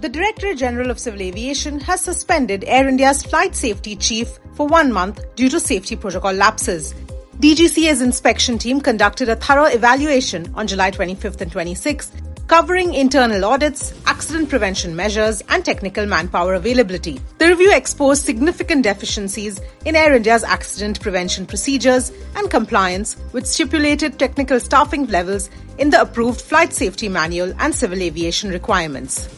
The Director General of Civil Aviation has suspended Air India's flight safety chief for one month due to safety protocol lapses. DGCA's inspection team conducted a thorough evaluation on July 25th and 26th, covering internal audits, accident prevention measures, and technical manpower availability. The review exposed significant deficiencies in Air India's accident prevention procedures and compliance with stipulated technical staffing levels in the approved flight safety manual and civil aviation requirements.